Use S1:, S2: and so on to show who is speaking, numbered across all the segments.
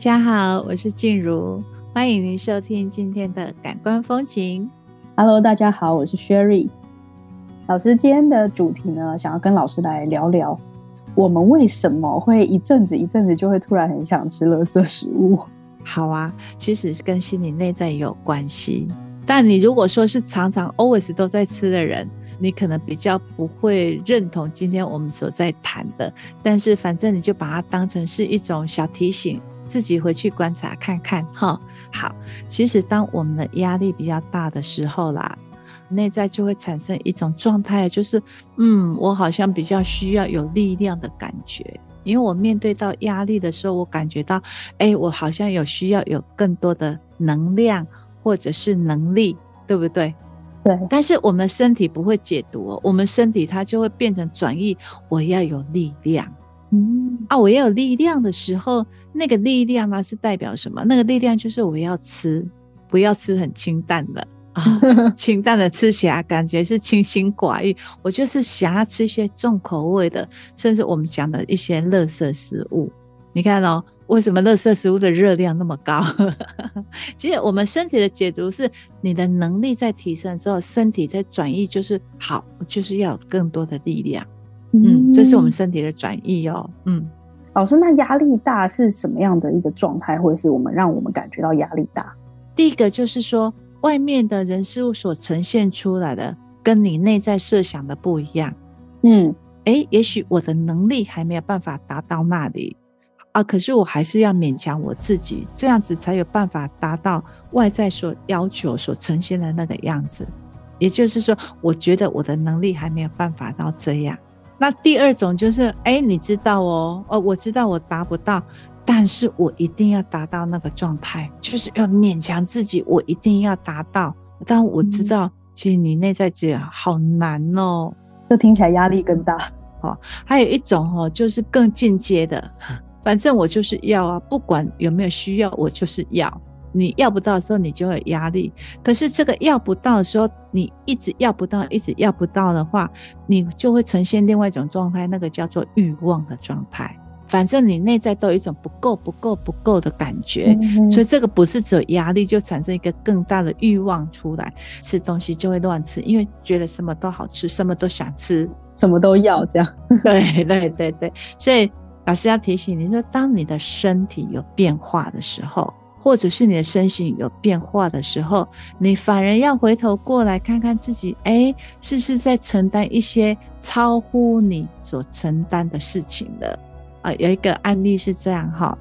S1: 大家好，我是静茹，欢迎您收听今天的感官风景。
S2: Hello，大家好，我是 Sherry。老师，今天的主题呢，想要跟老师来聊聊，我们为什么会一阵子一阵子就会突然很想吃垃圾食物？
S1: 好啊，其实跟心理内在也有关系。但你如果说是常常 always 都在吃的人，你可能比较不会认同今天我们所在谈的。但是反正你就把它当成是一种小提醒，自己回去观察看看哈。好，其实当我们的压力比较大的时候啦，内在就会产生一种状态，就是嗯，我好像比较需要有力量的感觉，因为我面对到压力的时候，我感觉到，哎，我好像有需要有更多的能量。或者是能力，对不对？
S2: 对。
S1: 但是我们身体不会解读哦，我们身体它就会变成转移。我要有力量，嗯啊，我要有力量的时候，那个力量呢是代表什么？那个力量就是我要吃，不要吃很清淡的啊，清淡的吃起来感觉是清心寡欲。我就是想要吃一些重口味的，甚至我们讲的一些垃圾食物。你看哦。为什么垃圾食物的热量那么高？其实我们身体的解读是，你的能力在提升之后，身体在转移，就是好，就是要有更多的力量。嗯，这是我们身体的转移哦。嗯，
S2: 老师，那压力大是什么样的一个状态，或者是我们让我们感觉到压力大？
S1: 第一个就是说，外面的人事物所呈现出来的，跟你内在设想的不一样。嗯，诶，也许我的能力还没有办法达到那里。啊！可是我还是要勉强我自己，这样子才有办法达到外在所要求、所呈现的那个样子。也就是说，我觉得我的能力还没有办法到这样。那第二种就是，哎、欸，你知道哦，哦，我知道我达不到，但是我一定要达到那个状态，就是要勉强自己，我一定要达到。但我知道，嗯、其实你内在觉得好难哦，
S2: 这听起来压力更大。
S1: 哦，还有一种哦，就是更进阶的。反正我就是要啊，不管有没有需要，我就是要。你要不到的时候，你就有压力。可是这个要不到的时候，你一直要不到，一直要不到的话，你就会呈现另外一种状态，那个叫做欲望的状态。反正你内在都有一种不够、不够、不够的感觉，嗯、所以这个不是只有压力，就产生一个更大的欲望出来，吃东西就会乱吃，因为觉得什么都好吃，什么都想吃，
S2: 什么都要这样。
S1: 对对对对，所以。老师要提醒你说，当你的身体有变化的时候，或者是你的身形有变化的时候，你反而要回头过来看看自己，哎，是不是在承担一些超乎你所承担的事情的？啊，有一个案例是这样哈，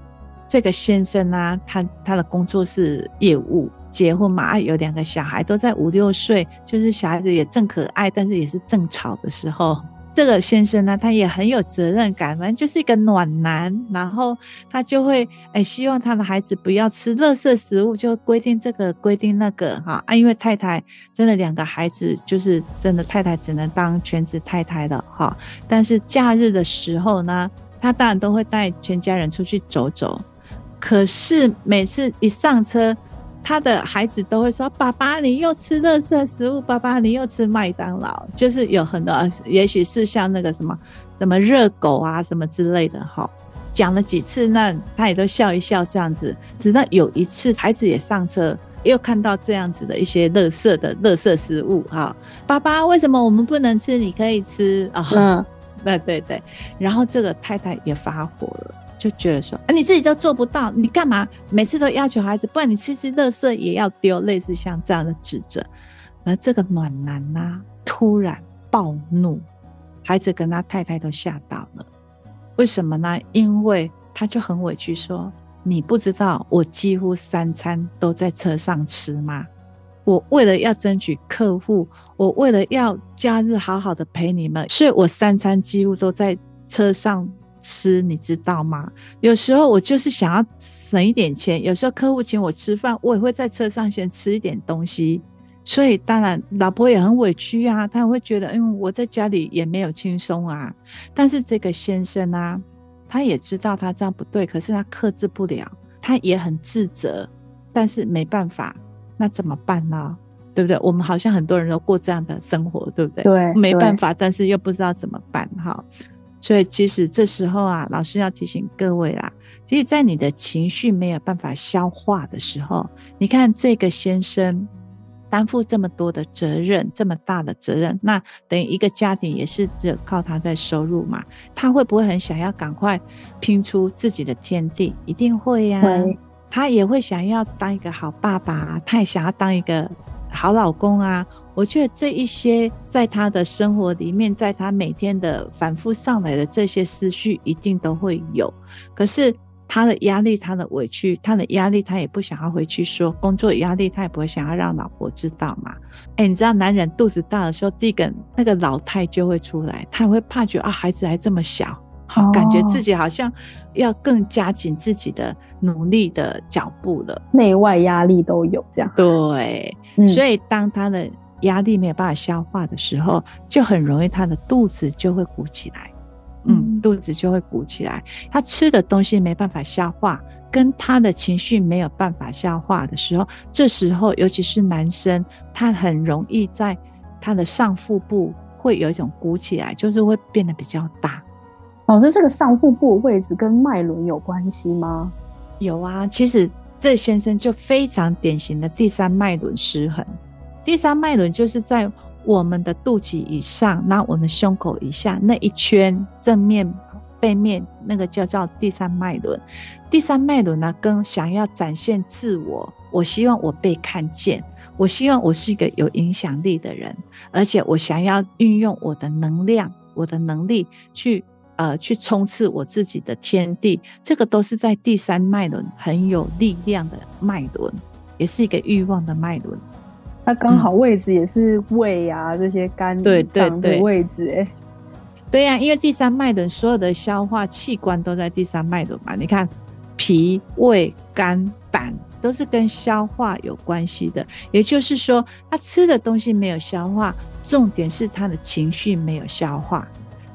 S1: 这个先生呢、啊，他他的工作是业务，结婚嘛，有两个小孩，都在五六岁，就是小孩子也正可爱，但是也是正吵的时候。这个先生呢，他也很有责任感，反正就是一个暖男，然后他就会哎，希望他的孩子不要吃垃圾食物，就规定这个规定那个哈啊，因为太太真的两个孩子就是真的太太只能当全职太太了哈，但是假日的时候呢，他当然都会带全家人出去走走，可是每次一上车。他的孩子都会说：“爸爸，你又吃垃圾食物，爸爸，你又吃麦当劳。”就是有很多，也许是像那个什么什么热狗啊什么之类的哈。讲了几次，那他也都笑一笑这样子。直到有一次，孩子也上车，又看到这样子的一些垃圾的垃圾食物哈。爸爸，为什么我们不能吃？你可以吃啊？嗯，对对对。然后这个太太也发火了。就觉得说，啊，你自己都做不到，你干嘛每次都要求孩子？不然你吃吃垃圾也要丢，类似像这样的指责。而这个暖男呢、突然暴怒，孩子跟他太太都吓到了。为什么呢？因为他就很委屈说：“你不知道我几乎三餐都在车上吃吗？我为了要争取客户，我为了要假日好好的陪你们，所以我三餐几乎都在车上。”吃，你知道吗？有时候我就是想要省一点钱，有时候客户请我吃饭，我也会在车上先吃一点东西。所以当然，老婆也很委屈啊，她会觉得，因为我在家里也没有轻松啊。但是这个先生啊，他也知道他这样不对，可是他克制不了，他也很自责，但是没办法，那怎么办呢？对不对？我们好像很多人都过这样的生活，对不对？
S2: 对，
S1: 没办法，但是又不知道怎么办，哈。所以，其实这时候啊，老师要提醒各位啦，其实，在你的情绪没有办法消化的时候，你看这个先生担负这么多的责任，这么大的责任，那等于一个家庭也是只有靠他在收入嘛？他会不会很想要赶快拼出自己的天地？一定会呀、啊。他也会想要当一个好爸爸，他也想要当一个好老公啊。我觉得这一些在他的生活里面，在他每天的反复上来的这些思绪，一定都会有。可是。他的压力，他的委屈，他的压力，他也不想要回去说工作压力，他也不会想要让老婆知道嘛。哎、你知道男人肚子大的时候，第一个那个老态就会出来，他也会怕觉啊，孩子还这么小，好，感觉自己好像要更加紧自己的努力的脚步了，
S2: 内外压力都有这样。
S1: 对，嗯、所以当他的压力没有办法消化的时候，就很容易他的肚子就会鼓起来。嗯，肚子就会鼓起来。他吃的东西没办法消化，跟他的情绪没有办法消化的时候，这时候尤其是男生，他很容易在他的上腹部会有一种鼓起来，就是会变得比较大。
S2: 老师，这个上腹部位置跟脉轮有关系吗？
S1: 有啊，其实这先生就非常典型的第三脉轮失衡。第三脉轮就是在。我们的肚脐以上，那我们胸口以下那一圈正面、背面那个叫做第三脉轮。第三脉轮呢，跟想要展现自我，我希望我被看见，我希望我是一个有影响力的人，而且我想要运用我的能量、我的能力去呃去冲刺我自己的天地。这个都是在第三脉轮很有力量的脉轮，也是一个欲望的脉轮。
S2: 它刚好位置也是胃啊，嗯、这些肝脏的位置
S1: 对呀、啊，因为第三脉轮所有的消化器官都在第三脉轮嘛。你看，脾、胃、肝、胆都是跟消化有关系的。也就是说，他吃的东西没有消化，重点是他的情绪没有消化，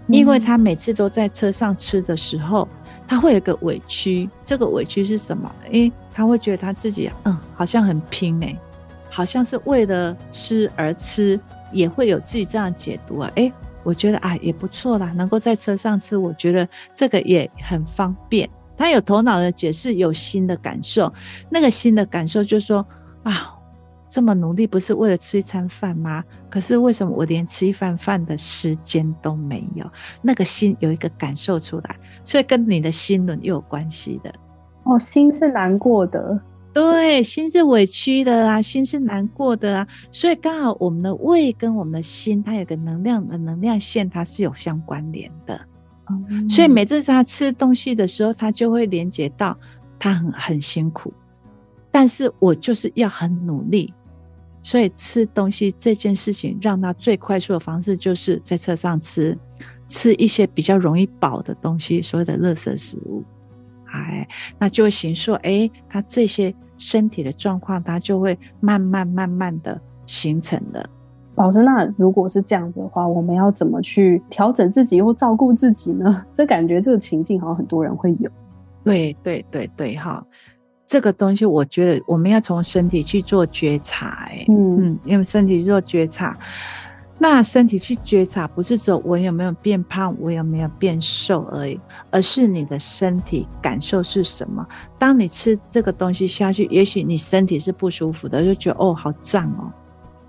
S1: 因为他每次都在车上吃的时候，他会有个委屈。这个委屈是什么？因为他会觉得他自己嗯，好像很拼哎、欸。好像是为了吃而吃，也会有自己这样解读啊。诶，我觉得啊也不错啦，能够在车上吃，我觉得这个也很方便。他有头脑的解释，有新的感受。那个新的感受就是说啊，这么努力不是为了吃一餐饭吗？可是为什么我连吃一饭饭的时间都没有？那个心有一个感受出来，所以跟你的心轮又有关系的。
S2: 哦，心是难过的。
S1: 对，心是委屈的啦，心是难过的啊，所以刚好我们的胃跟我们的心，它有个能量的能量线，它是有相关联的。嗯，所以每次他吃东西的时候，他就会连接到他很很辛苦，但是我就是要很努力，所以吃东西这件事情，让他最快速的方式就是在车上吃，吃一些比较容易饱的东西，所谓的垃圾食物。哎，那就会形塑，哎，他这些。身体的状况，他就会慢慢慢慢的形成的。
S2: 老师，那如果是这样的话，我们要怎么去调整自己或照顾自己呢？这感觉这个情境好像很多人会有。
S1: 对对对对，哈，这个东西我觉得我们要从身体去做觉察，哎，嗯嗯，因为身体做觉察。那身体去觉察，不是说我有没有变胖，我有没有变瘦而已，而是你的身体感受是什么。当你吃这个东西下去，也许你身体是不舒服的，就觉得哦好胀哦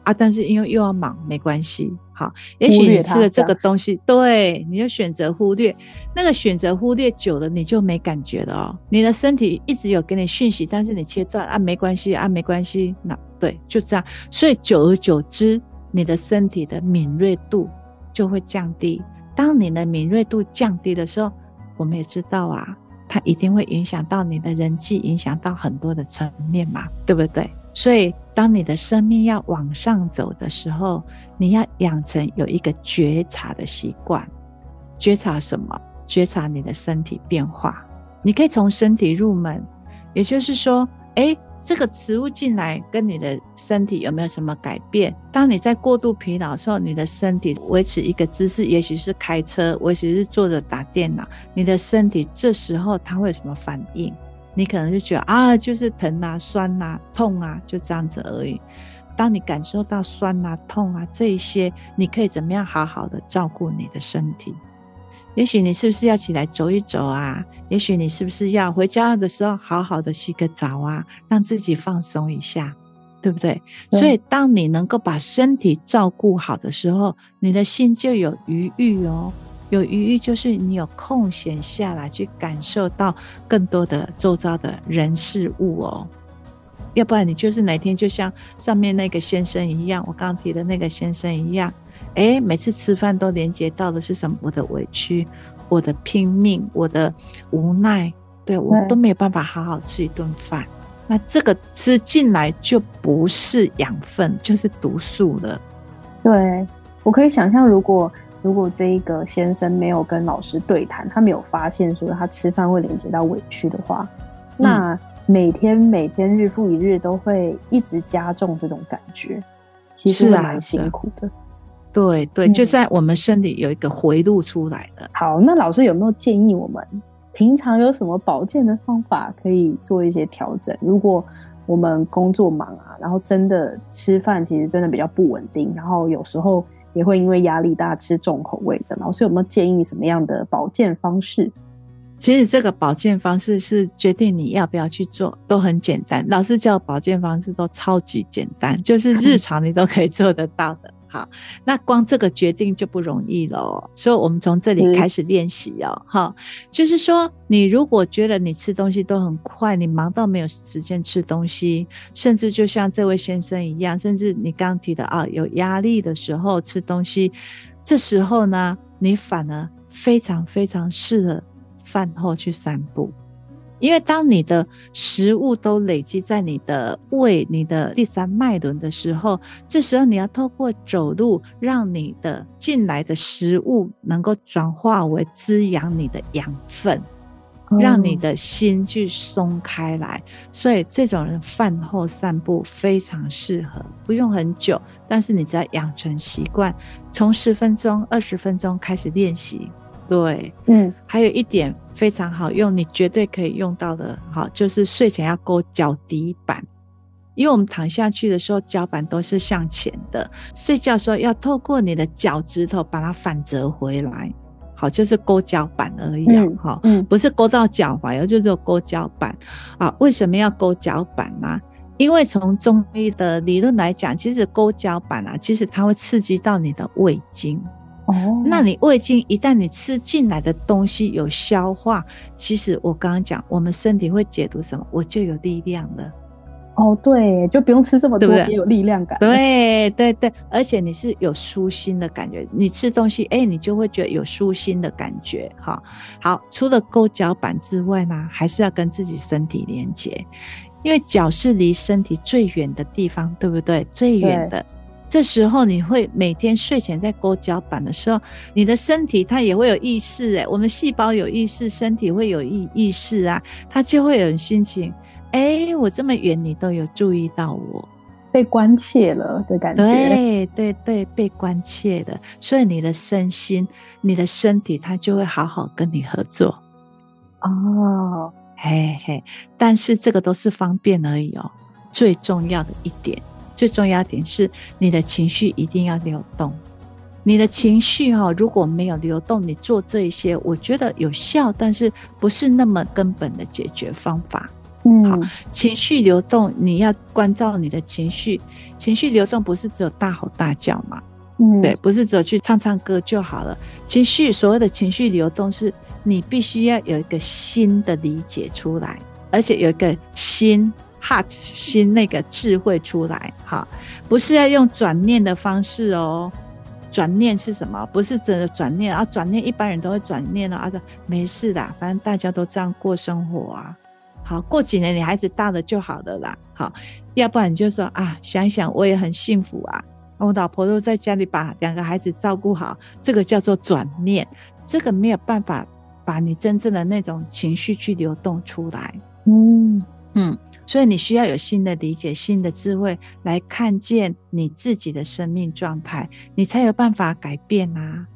S1: 啊，但是因为又要忙，没关系，好，也许你吃了这个东西，对，你就选择忽略，那个选择忽略久了，你就没感觉了哦。你的身体一直有给你讯息，但是你切断啊，没关系啊，没关系，那对，就这样，所以久而久之。你的身体的敏锐度就会降低。当你的敏锐度降低的时候，我们也知道啊，它一定会影响到你的人际，影响到很多的层面嘛，对不对？所以，当你的生命要往上走的时候，你要养成有一个觉察的习惯。觉察什么？觉察你的身体变化。你可以从身体入门，也就是说，诶。这个食物进来跟你的身体有没有什么改变？当你在过度疲劳的时候，你的身体维持一个姿势，也许是开车，也许是坐着打电脑，你的身体这时候它会有什么反应？你可能就觉得啊，就是疼啊、酸啊、痛啊，就这样子而已。当你感受到酸啊、痛啊这一些，你可以怎么样好好的照顾你的身体？也许你是不是要起来走一走啊？也许你是不是要回家的时候好好的洗个澡啊，让自己放松一下，对不对？对。所以，当你能够把身体照顾好的时候，你的心就有余裕哦。有余裕就是你有空闲下来去感受到更多的周遭的人事物哦。要不然你就是哪天就像上面那个先生一样，我刚刚提的那个先生一样。诶，每次吃饭都连接到的是什么？我的委屈，我的拼命，我的无奈，对，我都没有办法好好吃一顿饭。那这个吃进来就不是养分，就是毒素了。
S2: 对，我可以想象，如果如果这一个先生没有跟老师对谈，他没有发现说他吃饭会连接到委屈的话，嗯、那每天每天日复一日都会一直加重这种感觉，其实是蛮辛苦的。
S1: 对对，就在我们身体有一个回路出来的。
S2: 好，那老师有没有建议我们平常有什么保健的方法可以做一些调整？如果我们工作忙啊，然后真的吃饭其实真的比较不稳定，然后有时候也会因为压力大吃重口味的，老师有没有建议什么样的保健方式？
S1: 其实这个保健方式是决定你要不要去做，都很简单。老师教保健方式都超级简单，就是日常你都可以做得到的。好，那光这个决定就不容易了哦，所以我们从这里开始练习哦。好，就是说，你如果觉得你吃东西都很快，你忙到没有时间吃东西，甚至就像这位先生一样，甚至你刚提的啊，有压力的时候吃东西，这时候呢，你反而非常非常适合饭后去散步。因为当你的食物都累积在你的胃、你的第三脉轮的时候，这时候你要透过走路，让你的进来的食物能够转化为滋养你的养分，让你的心去松开来。所以这种人饭后散步非常适合，不用很久，但是你只要养成习惯，从十分钟、二十分钟开始练习。对，嗯，还有一点非常好用，你绝对可以用到的，好，就是睡前要勾脚底板，因为我们躺下去的时候，脚板都是向前的，睡觉的时候要透过你的脚趾头把它反折回来，好，就是勾脚板而已，哈，嗯，不是勾到脚踝，而就是勾脚板，啊，为什么要勾脚板呢？因为从中医的理论来讲，其实勾脚板啊，其实它会刺激到你的胃经。哦，那你胃经一旦你吃进来的东西有消化，其实我刚刚讲，我们身体会解读什么，我就有力量了。
S2: 哦，对，就不用吃这么多，对对？也有力量感。
S1: 对对对，而且你是有舒心的感觉，你吃东西，哎，你就会觉得有舒心的感觉。哈，好，除了勾脚板之外呢，还是要跟自己身体连接，因为脚是离身体最远的地方，对不对？最远的。这时候你会每天睡前在勾脚板的时候，你的身体它也会有意识诶，我们细胞有意识，身体会有意意识啊，它就会有心情，诶，我这么远你都有注意到我，
S2: 被关切了的感觉，
S1: 对对对，被关切的，所以你的身心，你的身体它就会好好跟你合作，
S2: 哦，
S1: 嘿嘿，但是这个都是方便而已哦，最重要的一点。最重要一点是，你的情绪一定要流动。你的情绪哈，如果没有流动，你做这一些，我觉得有效，但是不是那么根本的解决方法。嗯，好，情绪流动，你要关照你的情绪。情绪流动不是只有大吼大叫嘛？嗯，对，不是只有去唱唱歌就好了。情绪，所谓的情绪流动，是你必须要有一个新的理解出来，而且有一个新。Heart 心那个智慧出来，哈，不是要用转念的方式哦。转念是什么？不是真的转念啊，转念一般人都会转念啊，说没事的，反正大家都这样过生活啊。好，过几年你孩子大了就好了啦。好，要不然你就说啊，想想我也很幸福啊，我老婆都在家里把两个孩子照顾好，这个叫做转念，这个没有办法把你真正的那种情绪去流动出来。嗯嗯。所以你需要有新的理解、新的智慧来看见你自己的生命状态，你才有办法改变啊！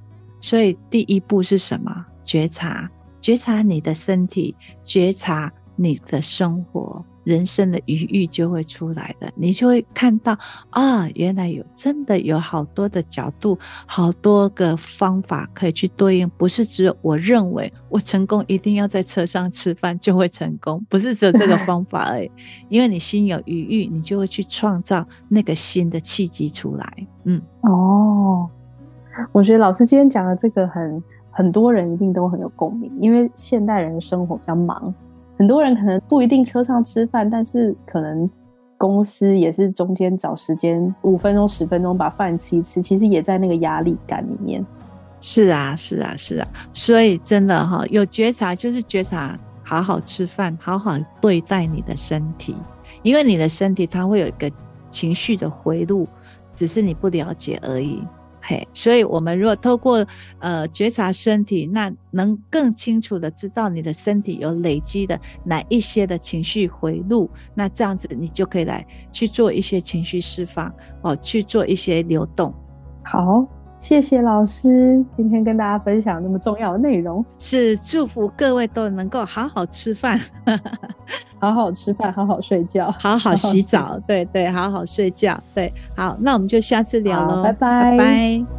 S1: 所以第一步是什么？觉察，觉察你的身体，觉察你的生活。人生的余裕就会出来的。你就会看到啊，原来有真的有好多的角度，好多个方法可以去对应，不是只有我认为我成功一定要在车上吃饭就会成功，不是只有这个方法而已。因为你心有余裕，你就会去创造那个新的契机出来。嗯，
S2: 哦，我觉得老师今天讲的这个很。很多人一定都很有共鸣，因为现代人的生活比较忙，很多人可能不一定车上吃饭，但是可能公司也是中间找时间五分钟、十分钟把饭吃一吃，其实也在那个压力感里面。
S1: 是啊，是啊，是啊，所以真的哈，有觉察就是觉察，好好吃饭，好好对待你的身体，因为你的身体它会有一个情绪的回路，只是你不了解而已。嘿，所以，我们如果透过呃觉察身体，那能更清楚的知道你的身体有累积的哪一些的情绪回路，那这样子你就可以来去做一些情绪释放哦，去做一些流动。
S2: 好，谢谢老师今天跟大家分享那么重要的内容，
S1: 是祝福各位都能够好好吃饭，
S2: 好好吃饭，好好睡觉，
S1: 好好洗澡，好好对对，好好睡觉，对，好，那我们就下次聊喽，
S2: 拜拜，
S1: 拜拜。